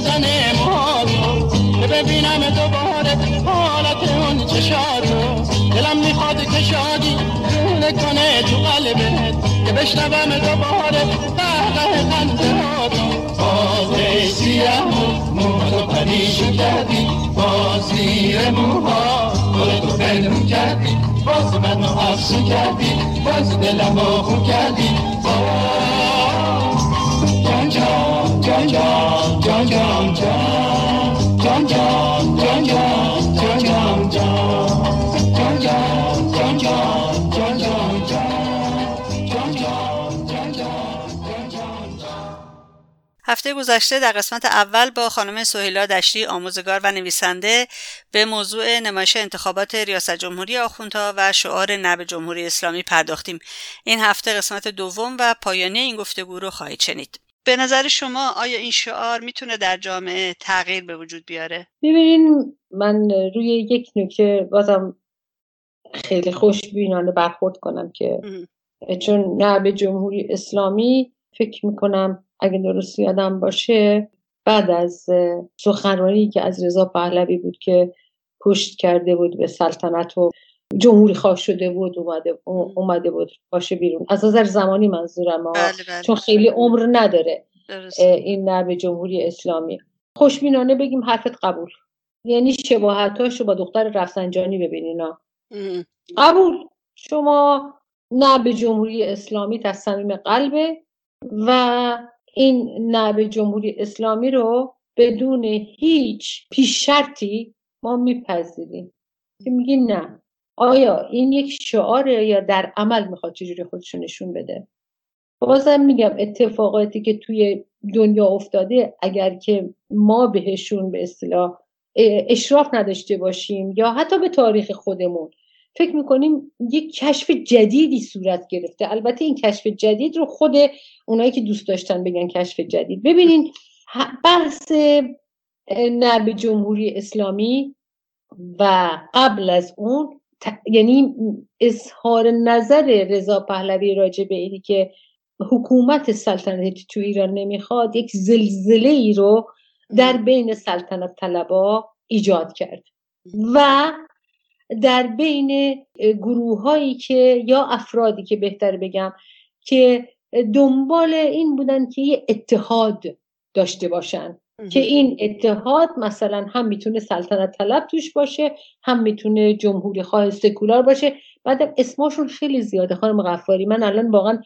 بزنه موهاتو که ببینم دوباره حالت اون چشاتو دلم می‌خواد که شادی رونه کنه تو قلبت. که بشنوم دوباره قهقه خنده هاتو باز سیاه موهاتو پریشون کردی. باز زیر موها گل تو پنهون کردی. باز من افسون کردی. باز دلم خون کردی. باز هفته گذشته در قسمت اول با خانم سهیلا دشتی آموزگار و نویسنده به موضوع نمایش انتخابات ریاست جمهوری آخوندها و شعار نب جمهوری اسلامی پرداختیم. این هفته قسمت دوم و پایانی این گفتگو رو خواهید شنید. به نظر شما آیا این شعار می‌تونه در جامعه تغییر به وجود بیاره؟ ببینین من روی یک نکته بازم خیلی خوشبینانه برخورد کنم که چون نب جمهوری اسلامی فکر می‌کنم اگه درست یادم باشه بعد از سخنرانی که از رضا پهلوی بود که پشت کرده بود به سلطنت و جمهوری خواه شده بود اومده, اومده بود باشه بیرون. از نظر زمانی منظورم بله بله. چون خیلی عمر نداره این نرم جمهوری اسلامی. خوشبینانه بگیم حرفت قبول. یعنی شباهتاش رو با دختر رفسنجانی ببینین قبول. شما نه به جمهوری اسلامی از صمیم قلبه و این نب جمهوری اسلامی رو بدون هیچ پیش شرطی ما میپذیریم. که میگی نه. آیا این یک شعاره یا در عمل می‌خواد چجوری خودشو نشون بده؟ بازم میگم اتفاقاتی که توی دنیا افتاده اگر که ما بهشون به اصطلاح اشراف نداشته باشیم یا حتی به تاریخ خودمون فکر می‌کنیم یک کشف جدیدی صورت گرفته. البته این کشف جدید رو خود اونایی که دوست داشتن بگن کشف جدید. ببینین بحث نرب جمهوری اسلامی و قبل از اون یعنی اظهار نظر رضا پهلوی راجع به اینی که حکومت سلطنتی تو ایران نمی‌خواد یک زلزله ای رو در بین سلطنت طلبا ایجاد کرد. و در بین گروه هایی که یا افرادی که بهتر بگم که دنبال این بودن که یه اتحاد داشته باشن. که این اتحاد مثلا هم می‌تونه سلطنت طلب توش باشه هم می‌تونه جمهوری خواه سکولار باشه. بعد اسماشون خیلی زیاده خانم غفاری. من الان واقعا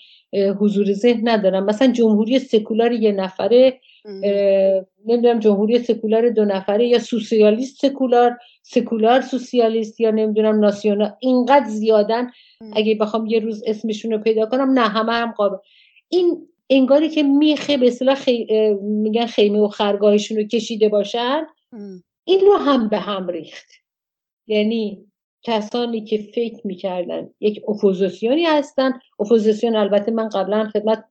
حضور ذهن ندارم. مثلا جمهوری سکولار یه نفره نمی‌دونم جمهوری سکولار دو نفره یا سوسیالیست سکولار سکولار سوسیالیست یا نمی‌دونم ناسیونال اینقدر زیادن. اگه بخوام یه روز اسمشون رو پیدا کنم نه همه هم قابل. این انگاری که میخه به اصطلاح خی... میگن خیمه و خرگاهشون رو کشیده باشن. این رو هم به هم ریخت. یعنی کسانی که فکر می‌کردن یک اپوزیسیونی هستن. اپوزیسیون البته من قبلا خدمت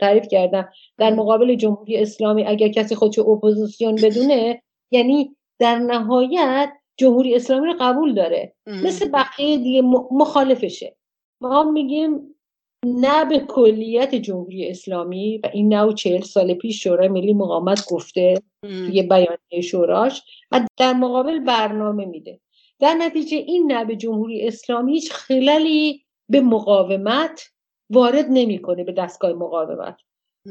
تعریف کردم. در مقابل جمهوری اسلامی اگر کسی خودشو اپوزیسیون بدونه یعنی در نهایت جمهوری اسلامی رو قبول داره. مثل بقیه دیگه مخالفشه. ما میگیم نه به کلیت جمهوری اسلامی و این نو چهل سال پیش شورای ملی مقاومت گفته توی بیانیه شوراش و در مقابل برنامه میده. در نتیجه این نه به جمهوری اسلامی هیچ خلالی به مقاومت وارد نمی‌کنه به دستگاه مقاومت.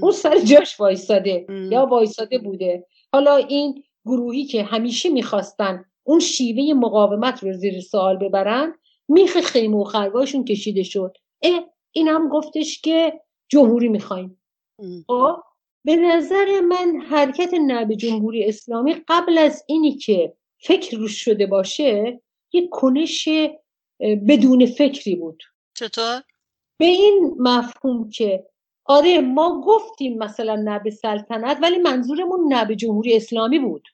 اون سر جاش وایساده یا وایساده بوده. حالا این گروهی که همیشه می‌خواستن اون شیوه مقاومت رو زیر سوال ببرن میخ خیمه و خرگاهشون کشیده شد. اه این هم گفتش که جمهوری می‌خوایم. خب به نظر من حرکت نب جمهوری اسلامی قبل از اینی که فکر روش شده باشه یک کنش بدون فکری بود. چطور؟ به این مفهوم که آره ما گفتیم مثلا نب سلطنت ولی منظورمون نب جمهوری اسلامی بود.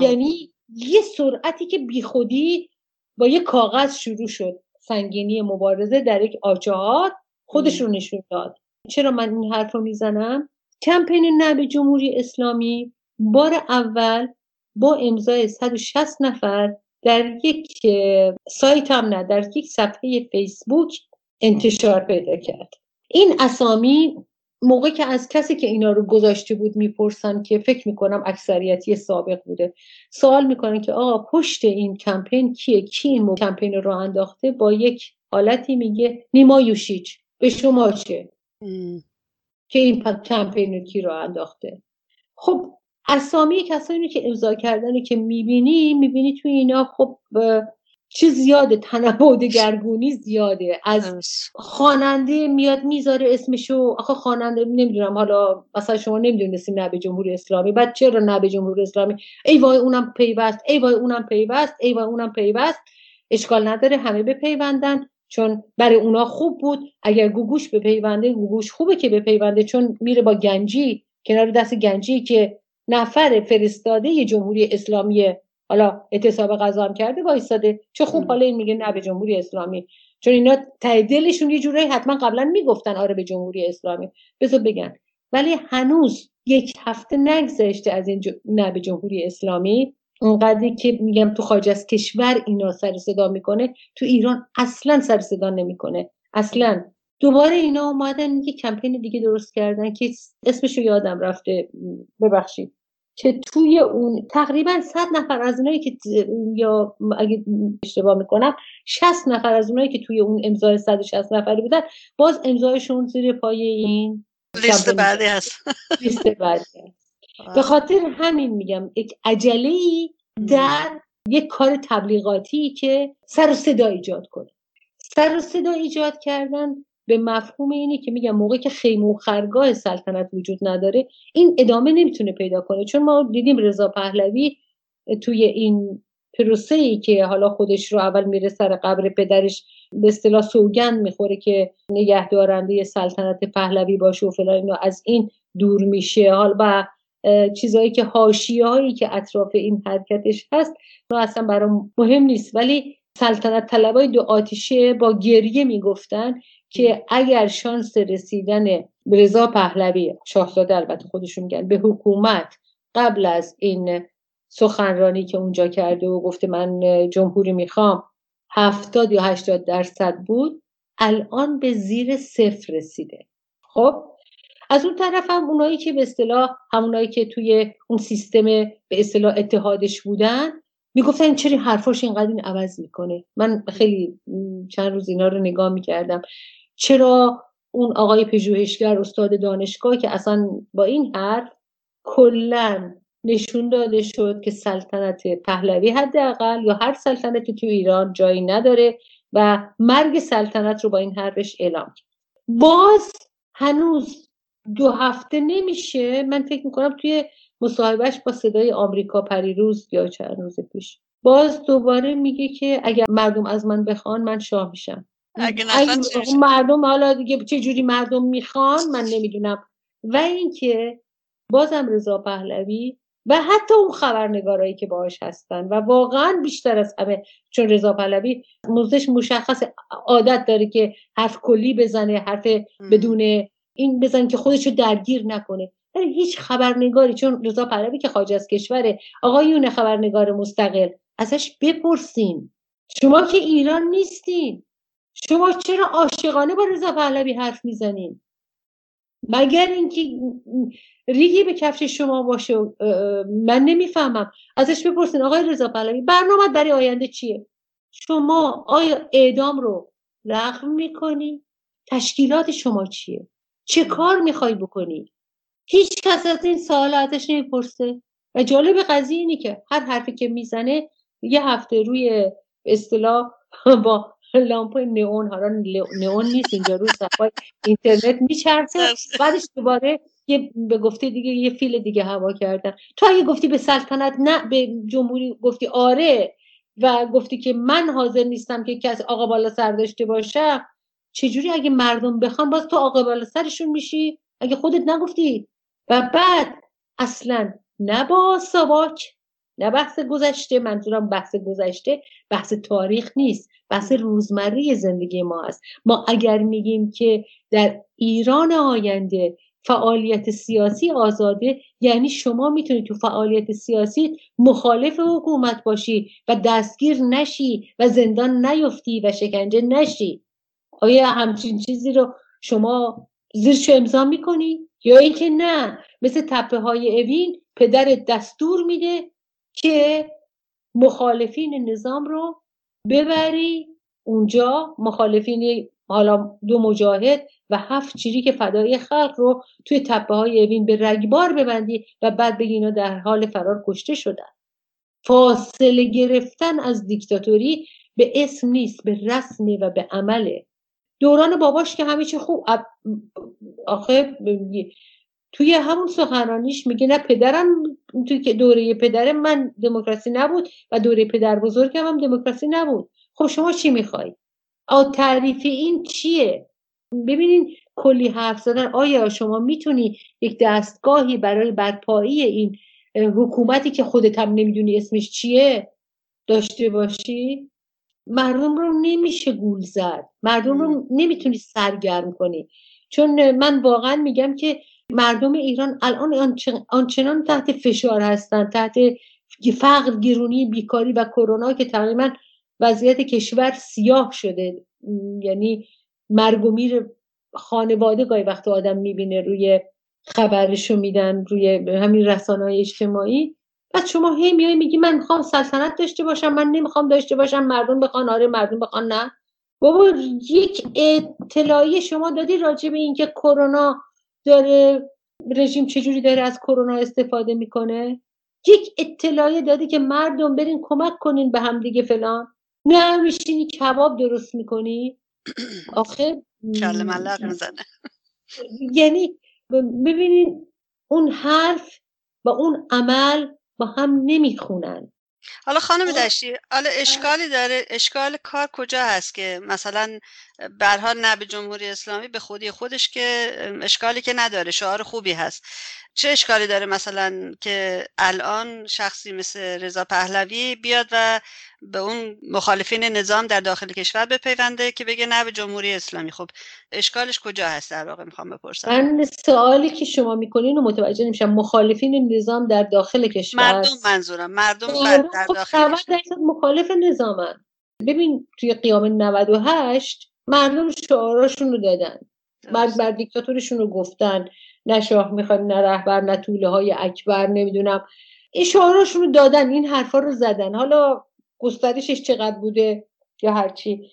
یعنی یه سرعتی که بیخودی با یه کاغذ شروع شد. سنگینی مبارزه در یک آچهار خودش رو نشون داد. چرا من این حرف رو می‌زنم؟ کمپین نب جمهوری اسلامی بار اول با امضای 160 نفر در یک سایت هم نه در یک صفحه فیسبوک انتشار پیدا کرد. این اسامی موقع که از کسی که اینا رو گذاشته بود می‌پرسن که فکر می‌کنم اکثریتی سابق بوده سوال می‌کنن که آقا پشت این کمپین کیه؟ کی این کمپین رو انداخته؟ با یک حالتی میگه نیما یوشیچ به شما چه؟ که این کمپین رو کی رو انداخته؟ خب اسامی کسانی که امضا کردن که می‌بینی می‌بینی تو اینا خب چه زیاده تنوع دگرگونی زیاده. از خواننده میاد می‌ذاره اسمشو. آخه خواننده نمی‌دونم حالا مثلا شما نمی‌دونستیم نه به جمهوری اسلامی. بعد چرا نه به جمهوری اسلامی؟ ای وای اونم پیوست ای وای اونم پیوست ای وای اونم پیوست. اشکال نداره همه به پیوندن چون برای اونا خوب بود. اگر گوگوش به پیونده گوگوش خوبه که به پیونده چون میره با گنجی کنار دست گنجی که نفر فرستاده جمهوری اسلامی حالا اعتصاب غذا هم کرده وایستاده. چه خوب حالا این میگه نه به جمهوری اسلامی. چون اینا ته دلشون یه جورایی حتما قبلا می‌گفتن آره به جمهوری اسلامی. بذار بگن ولی هنوز یک هفته نگذشته از این نه به جمهوری اسلامی. اونقدری که میگم تو خارج از کشور اینا سر صدا می‌کنه تو ایران اصلا سر صدا نمی‌کنه. اصلا. دوباره اینا اومدن یه کمپین دیگه درست کردن که اسمشو یادم رفته. ببخشید. که توی اون تقریبا 100 نفر از اونایی که یا اگه اشتباه می‌کنم 60 نفر از اونایی که توی اون امضای 160 نفری بودن باز امضایشون زیر پای این لیست بعدی هست. لیست بعدی به خاطر همین میگم یک عجله ای در یک کار تبلیغاتی که سر و صدا ایجاد کنه. سر و صدا ایجاد کردن به مفهوم اینه که میگم موقعی که خیمه و خرگاه سلطنت وجود نداره این ادامه نمی‌تونه پیدا کنه. چون ما دیدیم رضا پهلوی توی این پروسه ای که حالا خودش رو اول میره سر قبر پدرش به اصطلاح سوگند می‌خوره که نگهدارنده سلطنت پهلوی باشه و فلان از این دور میشه. حالا و چیزهایی که حاشیه هایی که اطراف این حرکتش هست ما اصلا برام مهم نیست. ولی سلطنت طلبای دو آتیشه با گریه می‌گفتن که اگر شانس رسیدن رضا پهلوی شاهزاده البته خودشون میگن به حکومت قبل از این سخنرانی که اونجا کرده و گفته من جمهوری می‌خوام هفتاد یا هشتاد درصد بود الان به زیر صفر رسیده. خب؟ از اون طرف هم اونایی که به اصطلاح همونایی که توی اون سیستم به اصطلاح اتحادش بودن می‌گفتن چرا حرفاش اینقدر این عوض می‌کنه؟ من خیلی چند روز اینا رو نگاه می‌کردم. چرا اون آقای پژوهشگر استاد دانشگاه که اصلا با این حرف کلا نشون داده شد که سلطنت پهلوی حداقل یا هر سلطنتی تو ایران جایی نداره و مرگ سلطنت رو با این حرفش اعلام کرد. باز هنوز دو هفته نمیشه. من فکر می‌کنم توی مصاحبهش با صدای آمریکا پریروز یا چند روز پیش. باز دوباره میگه که اگر مردم از من بخوان من شاه میشم. اگه مردم حالا دیگه چه جوری مردم می‌خوان من نمی‌دونم. و اینکه بازم رضا پهلوی و حتی اون خبرنگارایی که باهاش هستن و واقعا بیشتر از همه چون رضا پهلوی موزش مشخص عادت داره که حرف کلی بزنه حرف بدون این بزن که خودشو درگیر نکنه. ولی هیچ خبرنگاری چون رضا پهلوی که خارج از کشوره آقایون خبرنگار مستقل ازش بپرسین. شما که ایران نیستین. شما چرا عاشقانه با رضا پهلوی حرف می‌زنین؟ مگر اینکه ریگی به کفش شما باشه من نمی‌فهمم. ازش بپرسین آقای رضا پهلوی برنامه برای آینده چیه؟ شما آیا اعدام رو رقم می‌کنی؟ تشکیلات شما چیه؟ چه کار می‌خوای بکنی؟ هیچ کس از این سوال ازش نمی‌پرسه. و جالب قضیه اینه که هر حرفی که می‌زنه یه هفته روی اصطلاح با لامپ نئون حالا نئون نیست اینجا روی صفحه اینترنت میچرخه. بعدش دوباره یه به گفته دیگه یه فیل دیگه هوا کردن. تو اگه گفتی به سلطنت نه به جمهوری گفتی آره و گفتی که من حاضر نیستم که کسی آقا بالا سر داشته باشم چجوری اگه مردم بخوام باز تو آقا بالا سرشون میشی؟ اگه خودت نگفتی. و بعد اصلا نه با ساواک نه بحث گذشته منظورم بحث گذشته بحث تاریخ نیست. بحث روزمره زندگی ما است. ما اگر میگیم که در ایران آینده فعالیت سیاسی آزاده یعنی شما می‌تونید تو فعالیت سیاسی مخالف حکومت باشی و دستگیر نشی و زندان نیفتی و شکنجه نشی. آیا همچین چیزی رو شما زیرشو امضا می‌کنی؟ یا اینکه نه مثل تپه های اوین پدر دستور میده که مخالفین نظام رو ببری اونجا. مخالفین حالا دو مجاهد و هفت که فدای خلق رو توی تپه های اوین به رگبار ببندی و بعد بگی اینا در حال فرار کشته شدن. فاصله گرفتن از دیکتاتوری به اسم نیست به رسمی و به عمله. دوران باباش که چی خوب آخه توی همون سخنرانیش میگه نه پدرم توی که دوره پدر من دموکراسی نبود و دوره پدر بزرگم هم دموکراسی نبود. خب شما چی می‌خوای؟ آ تعریف این چیه؟ ببینین کلی حرف زدن آیا شما می‌تونی یک دستگاهی برای برپایی این حکومتی که خودت هم نمی‌دونی اسمش چیه داشته باشی؟ مردم رو نمیشه گول زد. مردم رو نمی‌تونی سرگرم کنی. چون من واقعا میگم که مردم ایران الان آنچنان تحت فشار هستن تحت فقر گرونی بیکاری و کرونا که تقریبا وضعیت کشور سیاه شده. یعنی مرگ و میر خانواده گاهی وقت آدم می‌بینه روی خبرشو میدن روی همین رسانه های اجتماعی. بعد شما هی میای میگی من می‌خوام سلطنت داشته باشم من نمی‌خوام داشته باشم مردم بخوان آره مردم بخوان نه. بابا یک اطلاعی شما دادی راجع به اینکه کرونا داره رژیم چجوری داره از کرونا استفاده می‌کنه؟ یک اطلاعیه دادی که مردم برین کمک کنین به هم دیگه فلان. نه میشینی کباب درست می‌کنی؟ آخه می‌زنه. یعنی ببینین اون حرف و اون عمل با هم نمی‌خونن. حالا خانم دشتی حالا اشکالی داره اشکال کار کجا هست که مثلا برها نه به جمهوری اسلامی به خودی خودش که اشکالی که نداره شعار خوبی هست. چه اشکالی داره مثلا که الان شخصی مثل رضا پهلوی بیاد و به اون مخالفین نظام در داخل کشور بپیونده که بگه نه به جمهوری اسلامی؟ خب اشکالش کجا هست در واقع؟ می‌خوام بپرسم. من سوالی که شما می‌کنین و متوجه نمیشم. مخالفین نظام در داخل کشور مردم منظورم مردم در خب داخل کشور مخالف نظامن. ببین توی قیام 98 مردم شعاراشون رو دادن. مرد بر دیکتاتورشون رو گفتن. نه شاه می‌خوایم نه رهبر نه طوله های اکبر نمی‌دونم. این شعاراشون رو دادن این حرفا رو زدن. حالا گسترشش چقدر بوده یا هرچی.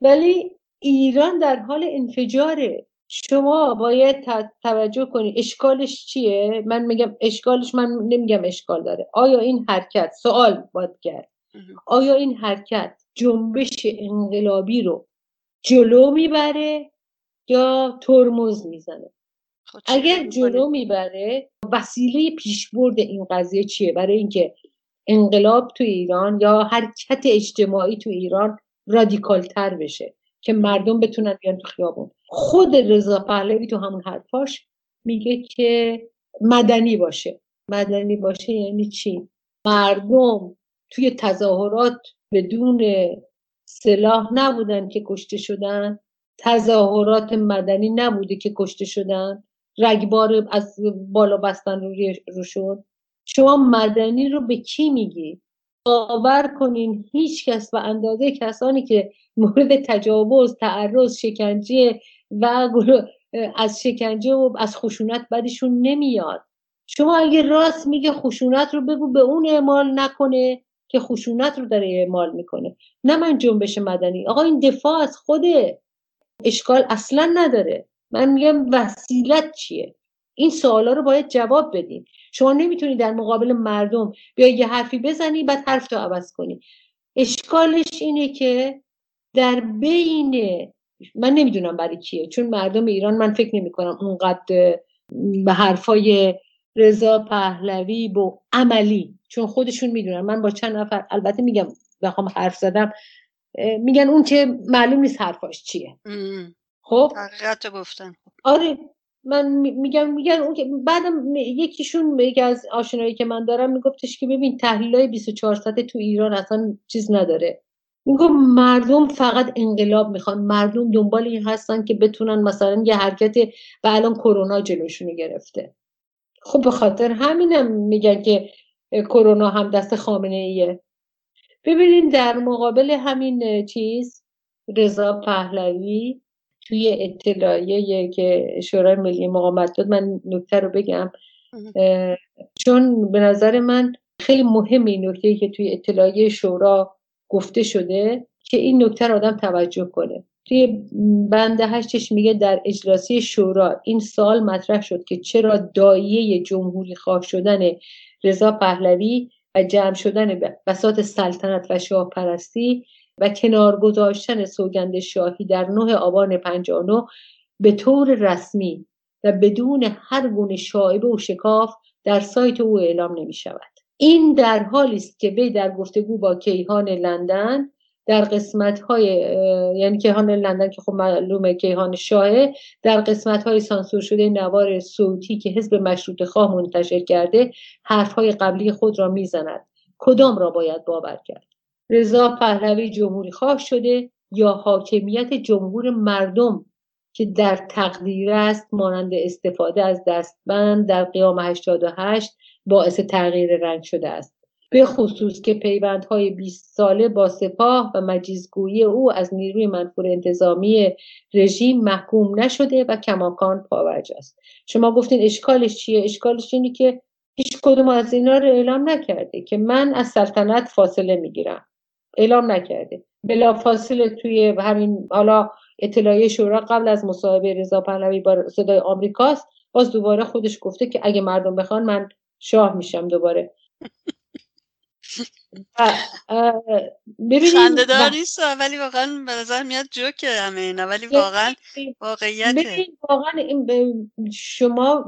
ولی ایران در حال انفجاره. شما باید توجه کنید اشکالش چیه؟ من میگم اشکالش من نمیگم اشکال داره. آیا این حرکت سوال باید کرد. آیا این حرکت جنبش انقلابی رو جلو می‌بره یا ترمز می‌زنه؟ خب اگر جلو می‌بره وسیله پیشبرد این قضیه چیه؟ برای اینکه انقلاب تو ایران یا حرکت اجتماعی تو ایران رادیکال تر بشه. که مردم بتونن بیان تو خیابون. خود رضا پهلوی تو همون حرفاش میگه که مدنی باشه. مدنی باشه یعنی چی؟ مردم توی تظاهرات بدون سلاح نبودن که کشته شدن. تظاهرات مدنی نبوده که کشته شدن. رگبار از بالا بستن رو, رو شد. شما مدنی رو به کی میگی؟ باور کنین هیچ کس به اندازه کسانی که مورد تجاوز تعرض شکنجه و از شکنجه و از خشونت بدشون نمیاد. شما اگه راست میگه خشونت رو بگو به اون اعمال نکنه که خشونت رو داره اعمال می‌کنه. نه من جنبش مدنی. آقا این دفاع از خوده. اشکال اصلا نداره. من میگم وسیلت چیه؟ این سوالا رو باید جواب بدین. شما نمی‌تونی در مقابل مردم بیا یه حرفی بزنی بعد حرف تو عوض کنی. اشکالش اینه که در بین من نمی‌دونم برای کیه. چون مردم ایران من فکر نمی کنم اونقدر به حرفای رضا پهلوی با عملی. چون خودشون می‌دونن. من با چند نفر البته میگم بخوام حرف زدم. میگن اون که معلوم نیست حرفاش چیه. خب؟ حقیقت گفتن آره. من میگم میگن اون که بعدم یکیشون یکی از آشنایی که من دارم میگفتش که ببین تحلیل های 24 ساعته تو ایران اصلا چیز نداره. میگم مردم فقط انقلاب می‌خوان. مردم دنبال این هستن که بتونن مثلا یه حرکت و الان کرونا جلوشونو گرفته. خب به خاطر همینم میگن که کرونا هم دست خامنه ایه ببینین در مقابل همین چیز رضا پهلوی توی اطلاعیه که شورای ملی مقاومت داد من نکته رو بگم. چون به نظر من خیلی مهم این نکته که توی اطلاعیه شورا گفته شده که این نکته رو آدم توجه کنه. توی بند هشتش میگه در اجلاسی شورا این سال مطرح شد که چرا دایه جمهوری خواه شدن رضا پهلوی و جمع شدن بسات سلطنت و شاه پرستی و کنار گذاشتن سوگند شاهی در 9 آبان 59 به طور رسمی و بدون هر گونه شایبه و شکاف در سایت او اعلام نمی شود. این در حالی است که وی در گفتگو با کیهان لندن در قسمت های یعنی کیهان لندن که خب معلومه کیهان شاهه در قسمت های سانسور شده نوار صوتی که حزب مشروط خواه منتشر کرده حرف های قبلی خود را می‌زند. کدام را باید باور کرد؟ رضا پهلوی جمهوری خواه شده یا حاکمیت جمهور مردم که در تقدیر است مانند استفاده از دستبند در قیام 88 باعث تغییر رنگ شده است. به خصوص که پیوندهای 20 ساله با سپاه و مجیزگویی او از نیروی منفور انتظامی رژیم محکوم نشده و کماکان پاورج است. شما گفتین اشکالش چیه؟ اشکالش اینه که هیچ کدوم از اینا رو اعلام نکرده که من از سلطنت فاصله می‌گیرم. اعلام نکرده بلا فاصله توی همین حالا اطلاعیه شورا قبل از مصاحبه رضا پهلوی با صدای آمریکاست باز دوباره خودش گفته که اگه مردم بخوان من شاه میشم دوباره. خنده دار نیست ولی واقعا به نظر میاد جوکه همه اینا ولی واقعا واقعیت واقعا شما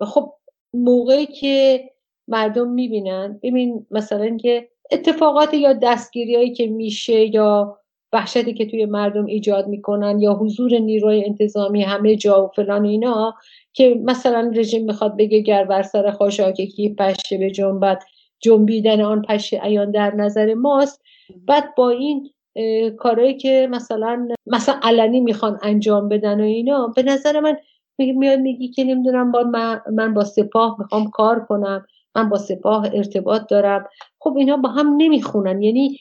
خب موقعی که مردم می‌بینن ببین مثلا که اتفاقات یا دستگیری که میشه یا وحشتی که توی مردم ایجاد می‌کنن یا حضور نیروی انتظامی همه جا و فلان اینا که مثلا رژیم می‌خواد بگه گر بر سر خاشاککی پشه به جنبت جنبیدن آن پشه ایان در نظر ماست. بعد با این کارهایی که مثلا مثلا علنی می‌خوان انجام بدن و اینا به نظر من میاد میگی که نمی‌دونم با من با سپاه می‌خوام کار کنم. من با سپاه ارتباط دارم. خب اینا با هم نمی‌خونن. یعنی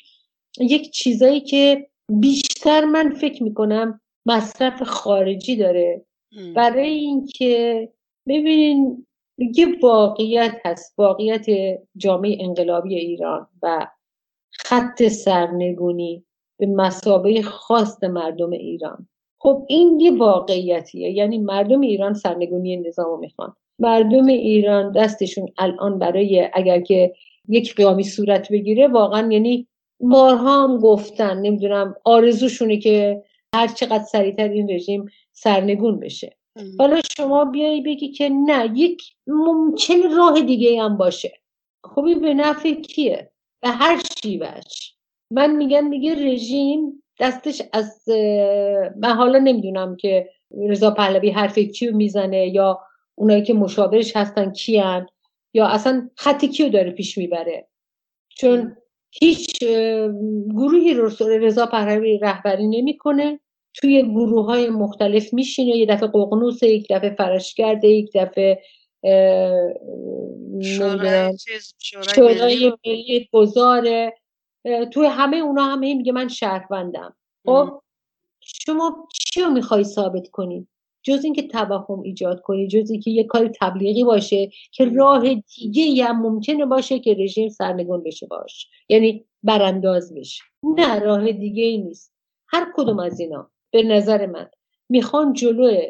یک چیزایی که بیشتر من فکر می‌کنم مصرف خارجی داره. برای اینکه ببینین یه واقعیت هست. واقعیت جامعه انقلابی ایران و خط سرنگونی به مسابقه خاص مردم ایران. خب این یه واقعیتیه. یعنی مردم ایران سرنگونی نظام رو می‌خوان مردم ایران دستشون الان برای اگر که یک قیامی صورت بگیره واقعا یعنی بارها هم گفتن نمی‌دونم آرزوشونه که هر چقدر سریعتر این رژیم سرنگون بشه. حالا شما بیایی بگی که نه یک ممکن راه دیگه هم باشه. خب به نفع کیه؟ به هر شیوهش من میگم میگه رژیم دستش از من حالا نمی‌دونم که رضا پهلوی حرف کیو می‌زنه یا اونایی که مشاورش هستن کیان؟ یا اصلا خط کیو داره پیش می‌بره؟ چون هیچ گروهی رو رضا پهلوی رهبری نمی‌کنه. توی گروه های مختلف میشینه. یه دفعه ققنوس یک دفعه فرشگرده یک دفعه شورای ملی. گذاره توی همه اونا همه میگه من شهروندم. خب شما چی رو می‌خوای ثابت کنی؟ جز اینکه توهم ایجاد کنی جز اینکه یه کار تبلیغی باشه که راه دیگه هم ممکنه باشه که رژیم سرنگون بشه باش. یعنی برانداز بشه نه راه دیگه ای نیست. هر کدوم از اینا به نظر من می‌خوان جلو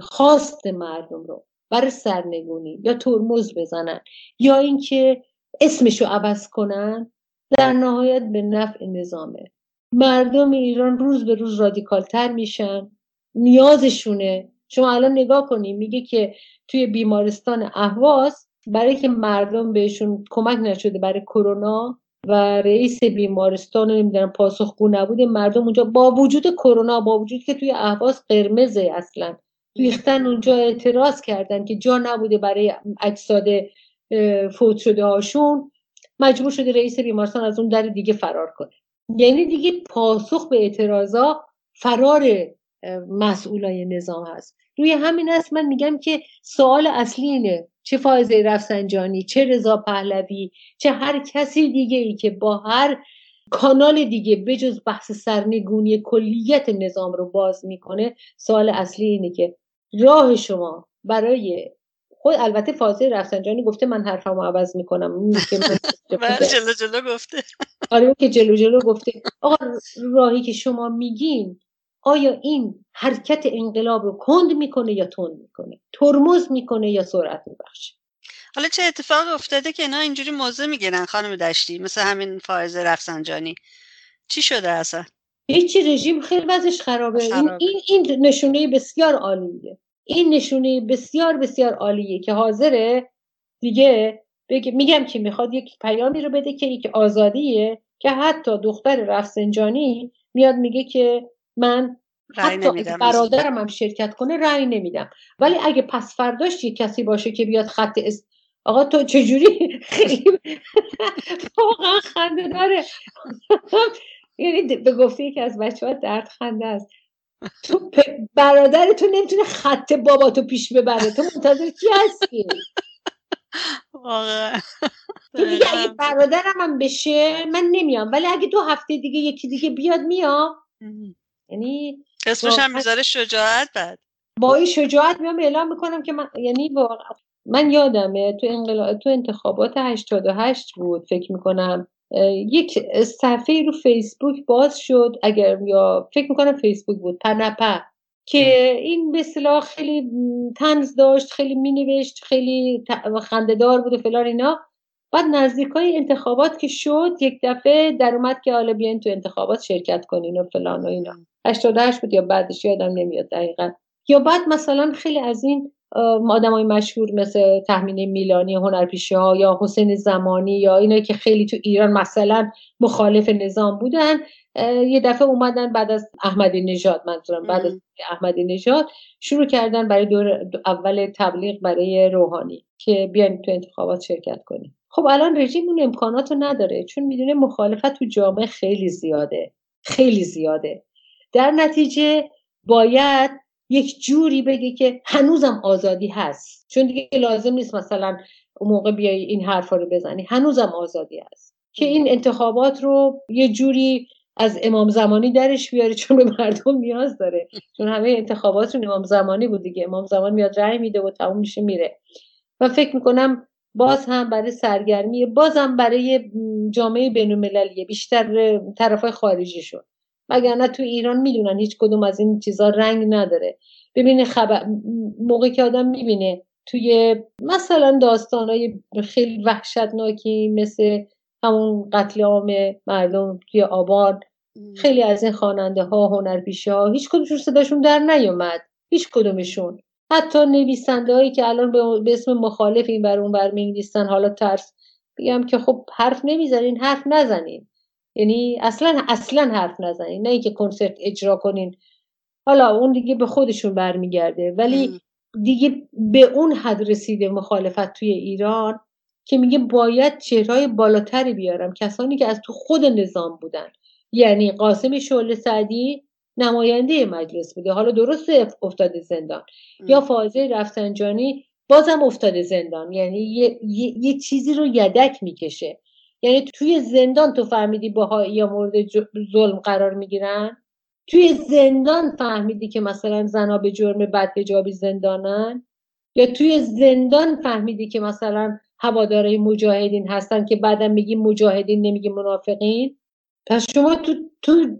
خواست مردم رو برای سرنگونی یا ترمز بزنن یا اینکه اسمشو عوض کنن در نهایت به نفع نظامه. مردم ایران روز به روز رادیکالتر میشن. نیازشونه. شما الان نگاه کنید میگه که توی بیمارستان اهواز برای که مردم بهشون کمک نشده برای کرونا و رئیس بیمارستان نمی‌دونم پاسخگو نبوده مردم اونجا با وجود کرونا با وجود که توی اهواز قرمزه اصلا. ریختن اونجا اعتراض کردن که جا نبوده برای اجساد فوت شده هاشون. مجبور شده رئیس بیمارستان از اون در دیگه فرار کنه. یعنی دیگه پاسخ به اعتراضا فرار مسئولای نظام هست. روی همین است من میگم که سوال اصلی اینه چه فائزه رفسنجانی چه رضا پهلوی چه هر کسی دیگه ای که با هر کانال دیگه بجز بحث سرنگونی کلیت نظام رو باز می‌کنه سوال اصلی اینه که راه شما برای خود البته فاضل رفسنجانی گفته من حرفمو عوض می‌کنم که بله، جلو جلو گفته. آره که جلو جلو گفته. آقا راهی که شما میگین آیا این حرکت انقلاب رو کند می‌کنه یا تند می‌کنه؟ ترمز می‌کنه یا سرعت میبخشه؟ حالا چه اتفاق افتاده که اینا اینجوری موضوع می‌گیرن خانم دشتی مثل همین فائز رفسنجانی. چی شده اصلا؟ هیچی رژیم خیلی وضعش خرابه, این, این, این نشونه بسیار عالیه. این نشونه بسیار بسیار عالیه که حاضره دیگه بگه میگم که می‌خواد یک پیامی رو بده که یک آزادیه که حتی دختر رفسنجانی میاد میگه که من حتی برادرم هم شرکت کنه رأی نمیدم. ولی اگه پس فرداش یک کسی باشه که بیاد خط است آقا تو چجوری؟ خیلی واقعا خنده داره. یعنی به گفته یکی از بچه ها درد خنده است. تو برادر تو نمی‌تونه خط بابا تو پیش ببره. تو منتظر کی هستی؟ واقعا. تو دیگه اگه برادرم هم بشه من نمیام. ولی اگه دو هفته دیگه یکی دیگه بیاد میام. یعنی اسمش هم می‌ذاره شجاعت بعد. با این شجاعت میام اعلام می‌کنم که من یعنی واقعا من یادمه تو انقلاب تو انتخابات 88 بود فکر می‌کنم. یک صفحه رو فیسبوک باز شد اگر یا فکر می‌کنم فیسبوک بود پنپا که این به خیلی تنز داشت خیلی مینوشت خیلی خندهدار بود و فلان اینا. بعد نزدیک های انتخابات که شد یک دفعه در اومد که حالا بیاین تو انتخابات شرکت کنین و فلان و اینا. 88 بود یا بعدش یادم نمیاد دقیقا. یا بعد مثلا خیلی از این آدم های مشهور مثل تحمین میلانی هنرپیشه ها یا حسین زمانی یا اینا که خیلی تو ایران مثلا مخالف نظام بودن یه دفعه اومدن بعد از احمدی نژاد منظورم بعد از احمدی نژاد شروع کردن برای دور اول تبلیغ برای روحانی که بیاین تو انتخابات شرکت کنیم خب الان رژیم اون امکانات رو نداره چون می‌دونه مخالفت تو جامعه خیلی زیاده خیلی زیاده. در نتیجه باید یک جوری بگه که هنوزم آزادی هست. چون دیگه لازم نیست مثلا اون موقع بیای این حرفا رو بزنی. هنوزم آزادی هست. که این انتخابات رو یه جوری از امام زمانی درش بیاره چون به مردم نیاز داره. چون همه انتخابات رو امام زمانی بود دیگه. امام زمان میاد رأی میده و تموم میشه میره. و فکر می‌کنم باز هم برای سرگرمی بازم برای جامعه بین بیشتر طرف های خارجی شد. وگرنه تو ایران می‌دونن هیچ کدوم از این چیزا رنگ نداره. ببینه خبر موقعی که آدم می‌بینه توی مثلا داستانهای خیلی وحشتناکی مثل همون قتل عام مردم توی آبان خیلی از این خواننده ها هنرپیشه ها هیچ کدومشون صداشون در نیومد. هیچ کدومشون. حتی نویسنده هایی که الان به اسم مخالف این بر اون بر حالا ترس بگم که خب حرف نمی‌زنین حرف نزنین. یعنی اصلا اصلا حرف نزنین. نه اینکه کنسرت اجرا کنین. حالا اون دیگه به خودشون برمیگرده. ولی دیگه به اون حد رسیده مخالفت توی ایران که میگه باید چهرهای بالاتری بیارم. کسانی که از تو خود نظام بودن. یعنی قاسم شعله سعدی نماینده مجلس بوده. حالا درست افتاده زندان. یا فازه رفسنجانی بازم افتاده زندان. یعنی یه, یه،, یه چیزی رو یدک می‌کشه. یعنی توی زندان تو فهمیدی باهایی یا مورد ظلم قرار می‌گیرن؟ توی زندان فهمیدی که مثلا زنا به جرم بدهجابی زندانن؟ یا توی زندان فهمیدی که مثلا هواداره مجاهدین هستن که بعدا میگیم مجاهدین نمیگیم منافقین؟ پس شما تو, تو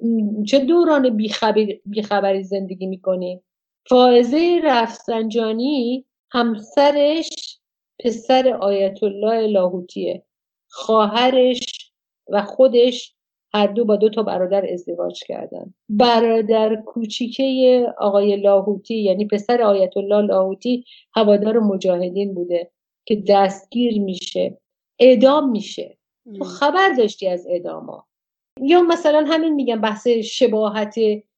چه دوران بیخبری, بیخبری زندگی می‌کنی؟ فائزه رفسنجانی همسرش پسر آیت الله لاهوتیه. خواهرش و خودش هر دو با دو تا برادر ازدواج کردن. برادر کوچیکه آقای لاهوتی یعنی پسر آیت الله لاهوتی هوادار مجاهدین بوده که دستگیر میشه اعدام میشه. تو خبر داشتی از اعداما یا مثلا همین میگم بحث شباهت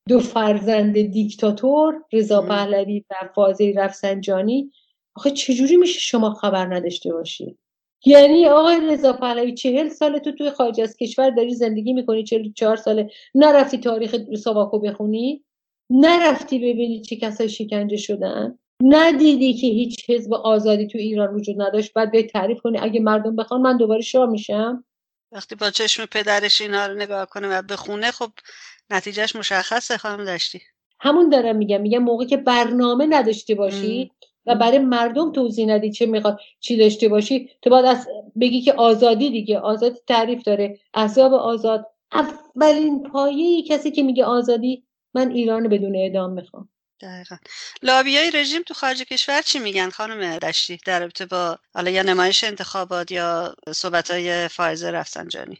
دو فرزند دیکتاتور رضا پهلوی و فاضل رفسنجانی. آخه چجوری میشه شما خبر نداشته باشید یعنی آقای رضا پهلوی چهل سال تو توی خارج از کشور داری زندگی می‌کنی چهل چهار ساله نرفتی تاریخ سواکو بخونی؟ نرفتی ببینی چه کسایی شکنجه شدن؟ ندیدی که هیچ حزب آزادی تو ایران وجود نداشت؟ بعد بیای تعریف کنی اگه مردم بخوان من دوباره شاه میشم؟ وقتی با چشم پدرش اینا رو نگاه کنه و بخونه خب نتیجهش مشخصه خانم داشتی همون دارم میگم میگم موقع که برنامه نداشته باشی و برای مردم توضیح ندی چه می‌خواد چی داشته باشی تو باید از بگی که آزادی دیگه آزادی تعریف داره احزاب آزاد. اولین پایه کسی که میگه آزادی من ایران بدون اعدام می‌خوام. دقیقا. لابیای رژیم تو خارج کشور چی میگن خانم دشتی در رابطه با حالا یا نمایش انتخابات یا صحبت های فایزه رفسنجانی؟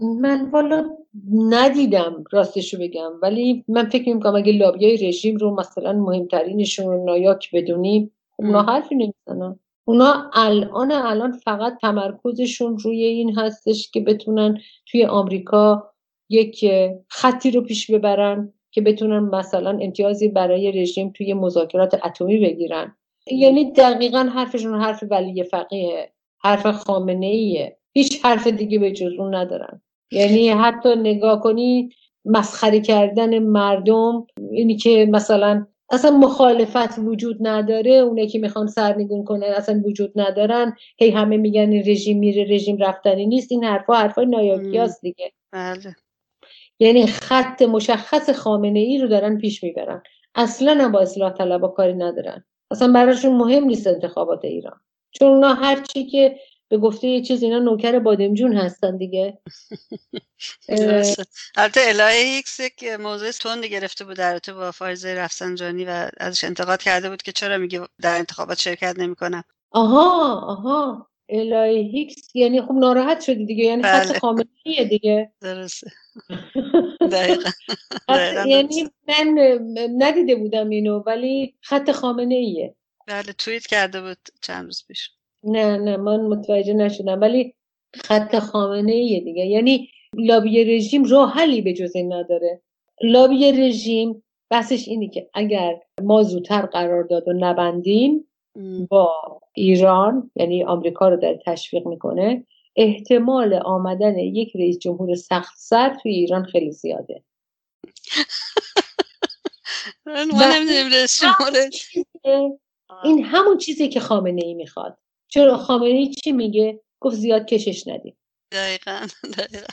من والا ندیدم راستشو بگم. ولی من فکر می‌کنم اگه لابیای رژیم رو مثلا مهمترینشون رو نایاک بدونیم اونا حرفی نمی‌زنن. اونا الان الان فقط تمرکزشون روی این هستش که بتونن توی آمریکا یک خطی رو پیش ببرن. که بتونن مثلا امتیازی برای رژیم توی مذاکرات اتمی بگیرن. یعنی دقیقا حرفشون حرف ولی فقیه حرف خامنه ایه هیچ حرف دیگه به جز اون ندارن. یعنی حتی نگاه کنی مسخره کردن مردم اینی که مثلا اصلا مخالفت وجود نداره اونه که می‌خوان سرنگون کنن اصلا وجود ندارن. هی همه میگن رژیم میره رژیم رفتنی نیست. این حرفا حرفای نایاکی دیگه. بله. یعنی خط مشخص خامنه ای رو دارن پیش می‌برن. اصلا هم با اصلاح طلبا کاری ندارن. اصلا براشون مهم نیست انتخابات ایران. چون اونا هر چی که به گفته یه چیز اینا نوکر بادمجون هستن دیگه. البته الهه ایکس یک موضع تند گرفته بود در با فائزه رفسنجانی و ازش انتقاد کرده بود که چرا میگه در انتخابات شرکت نمی‌کنم. آها آها. الهه هیکس یعنی خب ناراحت شدی دیگه. یعنی بله. خط خامنه دیگه. درسته. دقیقا. یعنی من ندیده بودم اینو ولی خط خامنه ایه بله توییت کرده بود چند روز پیش. نه نه من متوجه نشدم ولی خط خامنه ایه دیگه. یعنی لابی رژیم راه حلی به جز این نداره. لابی رژیم بحثش اینه که اگر ما زودتر قرار داد و نبندیم با ایران یعنی آمریکا رو در تشویق می‌کنه احتمال آمدن یک رئیس جمهور سخت سر توی ایران خیلی زیاده. این همون چیزی که خامنه ای می‌خواد. چرا خامنه ای چی میگه؟ گفت زیاد کشش ندیم. دقیقا دقیقا.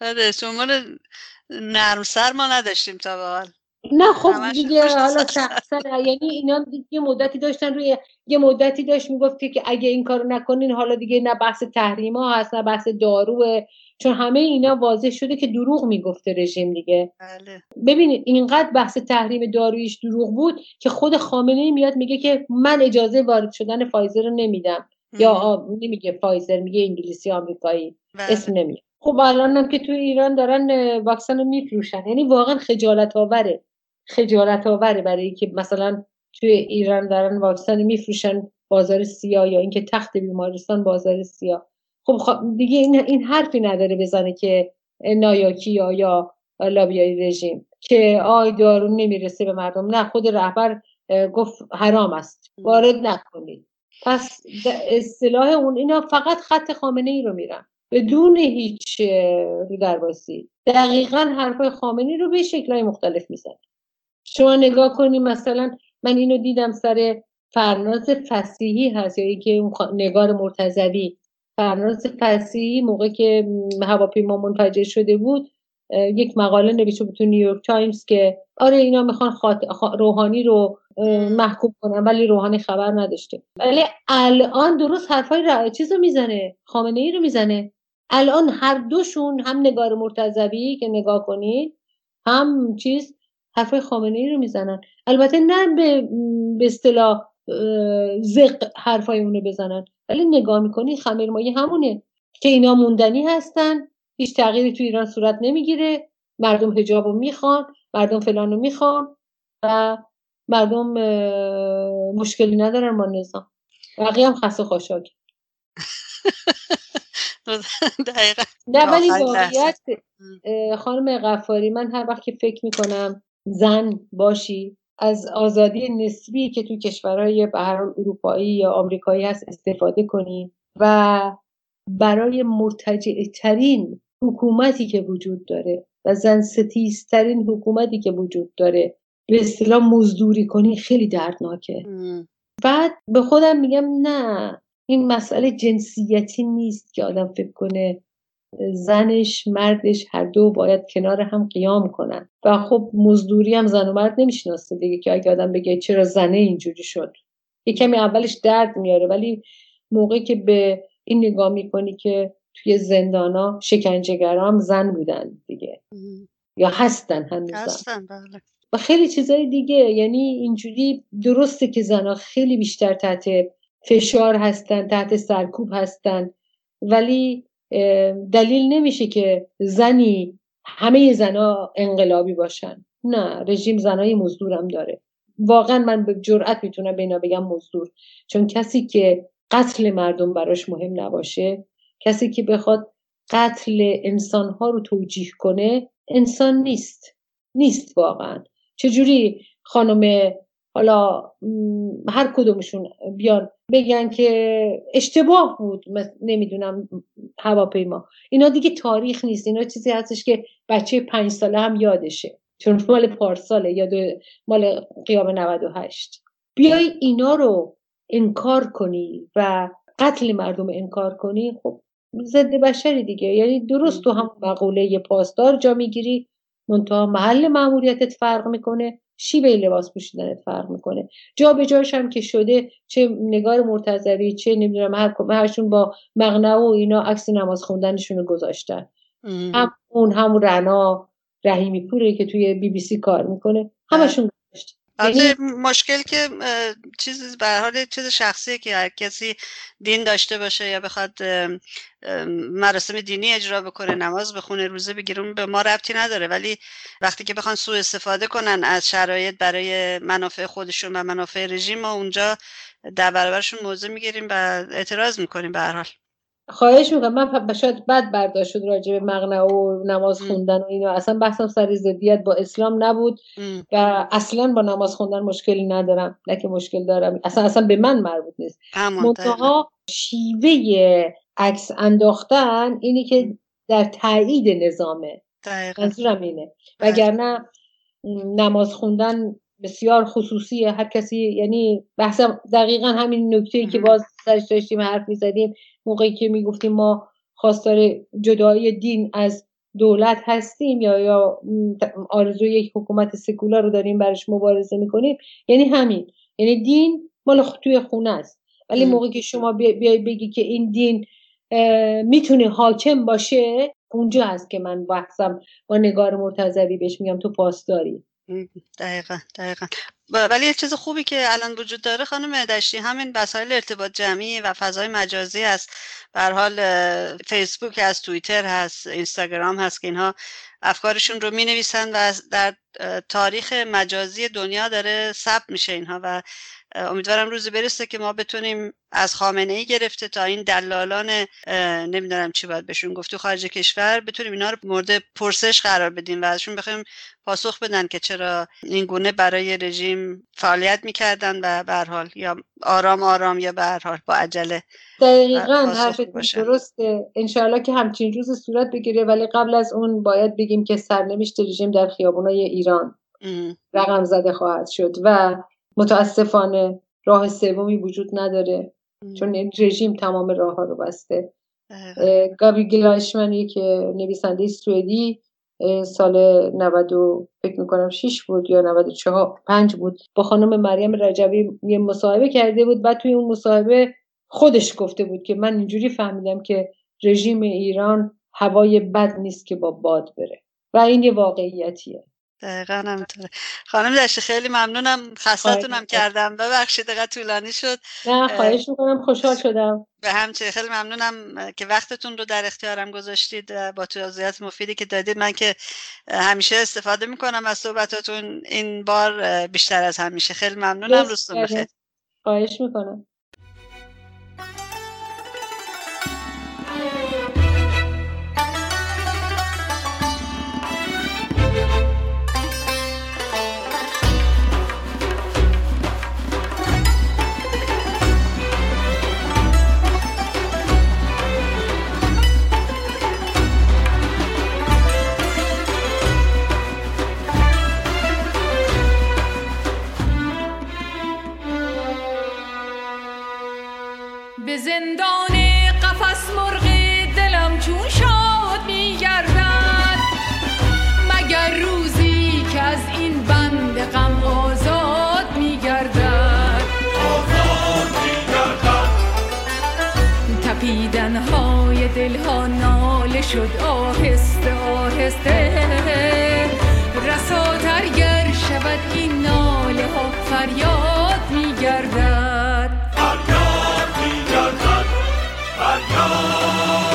آره شما نرم سر ما نداشتیم تا به نه خب دیگه حالا سخت یعنی اینا یه مدتی داشتن روی یه مدتی داشت می‌گفتی که اگه این کارو نکنین حالا دیگه نه بحث تحریما هست نه بحث داروه. چون همه اینا واضح شده که دروغ می‌گفته رژیم دیگه. بله. ببینید اینقدر بحث تحریم دارویش دروغ بود که خود خامنه میاد میگه که من اجازه وارد شدن فایزر رو نمیدم. یا نمیگه فایزر میگه انگلیسی آمریکایی. بله. اسم نمیگه. خب الان هم که توی ایران دارن واکسن رو میفروشن. یعنی واقعا خجالت آوره خجالت آوره برای اینکه مثلا توی ایران دارن واکسن میفروشن بازار سیاه یا اینکه تخت بیمارستان بازار سیاه. خب, دیگه این, این حرفی نداره بزنه که نایاکی یا یا لابیای رژیم که آی دارو نمی‌رسه به مردم. نه خود رهبر گفت حرام است. وارد نکنید پس اصطلاح اون اینا فقط خط خامنه ای رو میرن. بدون هیچ رودرواسی دقیقا حرفای خامنه رو به شکلهای مختلف میزنن شما نگاه کنی مثلا من اینو دیدم سر فرناز فسیحی هست یا اینکه اون نگار مرتضوی. فرناز فسیحی موقع که هواپیما منفجر شده بود یک مقاله نوشته بود تو نیویورک تایمز که آره اینا می‌خوان خاط... روحانی رو محکوم کنن ولی روحانی خبر نداشته. ولی الان درست حرفای را... چیز رو می‌زنه خامنه ای رو می‌زنه. الان هر دوشون هم نگار مرتضوی که نگاه کنید هم چیز حرفای خامنه ای رو می‌زنن. البته نه به به اصطلاح زق حرفای اونو بزنن ولی نگاه می‌کنی خمیرمایی همونه که اینا موندنی هستن هیچ تغییری تو ایران صورت نمی‌گیره مردم هجاب رو می‌خوان مردم فلان رو می‌خوان و مردم مشکلی ندارن با نظام. بقیه هم خسته خوشاک نه ولی واقعیت خانم غفاری من هر وقت که فکر می‌کنم زن باشی از آزادی نسبی که تو کشورهای به اروپایی یا آمریکایی هست استفاده کنی و برای مرتجع ترین حکومتی که وجود داره و زن ستیزترین حکومتی که وجود داره به اصطلاح مزدوری کنی خیلی دردناکه. بعد به خودم میگم نه این مسئله جنسیتی نیست که آدم فکر کنه زنش مردش هر دو باید کنار هم قیام کنن. و خب مزدوری هم زن و مرد نمی‌شناسه دیگه که اگه آدم بگه چرا زنه اینجوری شد. یه کمی اولش درد میاره ولی موقعی که به این نگاه می‌کنی که توی زندانا شکنجهگرام زن بودن دیگه. یا هستن هنوز هستن بله. و خیلی چیزای دیگه یعنی اینجوری درسته که زنها خیلی بیشتر تحت فشار هستن تحت سرکوب هستن. ولی دلیل نمیشه که زنی همه زنها انقلابی باشن. نه رژیم زنای مزدورم داره. واقعا من به جرأت می‌تونم به اینا بگم مزدور. چون کسی که قتل مردم براش مهم نباشه کسی که بخواد قتل انسانها رو توجیه کنه انسان نیست. نیست واقعا. چجوری خانم حالا هر کدومشون بیان بگن که اشتباه بود نمی‌دونم هواپیما. اینا دیگه تاریخ نیست. اینا چیزی هستش که بچه پنج ساله هم یادشه. چون مال پارساله یاد مال قیام 98 بیای اینا رو انکار کنی و قتل مردم انکار کنی خب ضد بشری دیگه. یعنی درست تو هم مقوله پاسدار جا می‌گیری منتها محل معمولیتت فرق می‌کنه. شیوه لباس پوشیدنت فرق می‌کنه؟ جا به جاش هم که شده چه نگار مرتضوی چه نمی‌دونم هر هرشون با مغنه و اینا عکس نماز خوندنشون رو گذاشتن. هم اون هم رنا رحیمی پوره که توی بی بی سی کار می‌کنه. همشون یعنی مشکل که چیز به حال چیز شخصیه که هر کسی دین داشته باشه یا بخواد مراسم دینی اجرا بکنه نماز بخونه روزه بگیره به ما ربطی نداره. ولی وقتی که بخوان سوء استفاده کنن از شرایط برای منافع خودشون و منافع رژیم ما اونجا در برابرشون موضع می‌گیریم و اعتراض می‌کنیم به هر حال. خواهش می‌کنم. من شاید بد برداشت شد راجع به مغنه و نماز خوندن و اینا. اصلا بحثم سر ضدیت با اسلام نبود و اصلا با نماز خوندن مشکلی ندارم. نه که مشکل دارم. اصلا اصلا به من مربوط نیست. منتها شیوه عکس انداختن اینی که در تایید نظامه. منظورم اینه. بله. وگرنه نماز خوندن بسیار خصوصیه. هر کسی یعنی بحثم دقیقا همین نکته که باز سرش داشتیم حرف می‌زدیم موقعی که می‌گفتیم ما خواستار جدایی دین از دولت هستیم یا یا آرزوی یک حکومت سکولار رو داریم برش مبارزه می‌کنیم یعنی همین. یعنی دین مال توی خونه است. ولی موقعی که شما بیای بگی که این دین می‌تونه حاکم باشه اونجا هست که من بحثم با نگار مرتضوی بهش میگم تو پاسداری. دقیقا دقیقا. ولی یه چیز خوبی که الان وجود داره خانم دشتی همین وسایل ارتباط جمعی و فضای مجازی هست. به حال فیسبوک هست توییتر هست اینستاگرام هست که اینها افکارشون رو می نویسن و در تاریخ مجازی دنیا داره ثبت میشه اینها و امیدوارم روزی برسه که ما بتونیم از خامنه ای گرفته تا این دلالان نمی‌دونم چی باید بهشون گفت تو خارج کشور بتونیم اینا رو مورد پرسش قرار بدیم و ازشون بخوایم پاسخ بدن که چرا این گونه برای رژیم فعالیت می‌کردن و به حال یا آرام آرام یا به حال با عجله دقیقا حرفتون درسته. انشاءالله که همچین روز صورت بگیره ولی قبل از اون باید بگیم که سرنوشت رژیم در خیابونای ایران رقم زده خواهد شد و متاسفانه راه سومی وجود نداره. چون رژیم تمام راه ها رو بسته. گابی گلایشمن که نویسنده سوئدی سال 90 فکر می‌کنم 6 بود یا 94 5 بود. با خانم مریم رجبی یه مصاحبه کرده بود. بعد توی اون مصاحبه خودش گفته بود که من اینجوری فهمیدم که رژیم ایران هوای بد نیست که با باد بره. و این یه واقعیتیه. دقیقا همینطوره. خانم دشتی خیلی ممنونم. خستتونم کردم. ببخشید دقیقا طولانی شد. نه خواهش می‌کنم. خوشحال شدم. به همچه خیلی ممنونم که وقتتون رو در اختیارم گذاشتید با توضیحات مفیدی که دادید. من که همیشه استفاده می‌کنم از صحبتاتون. این بار بیشتر از همیشه. خیلی ممنونم. روزتون بخیر. خواهش می‌کنم. زندان قفس مرغ دلم چون شاد میگردد مگر روزی که از این بند غم آزاد میگردد آزاد می‌گردد. تپیدن های دل ها ناله شد آهسته آهسته. رساتر گر شود این ناله ها فریاد میگردد فریاد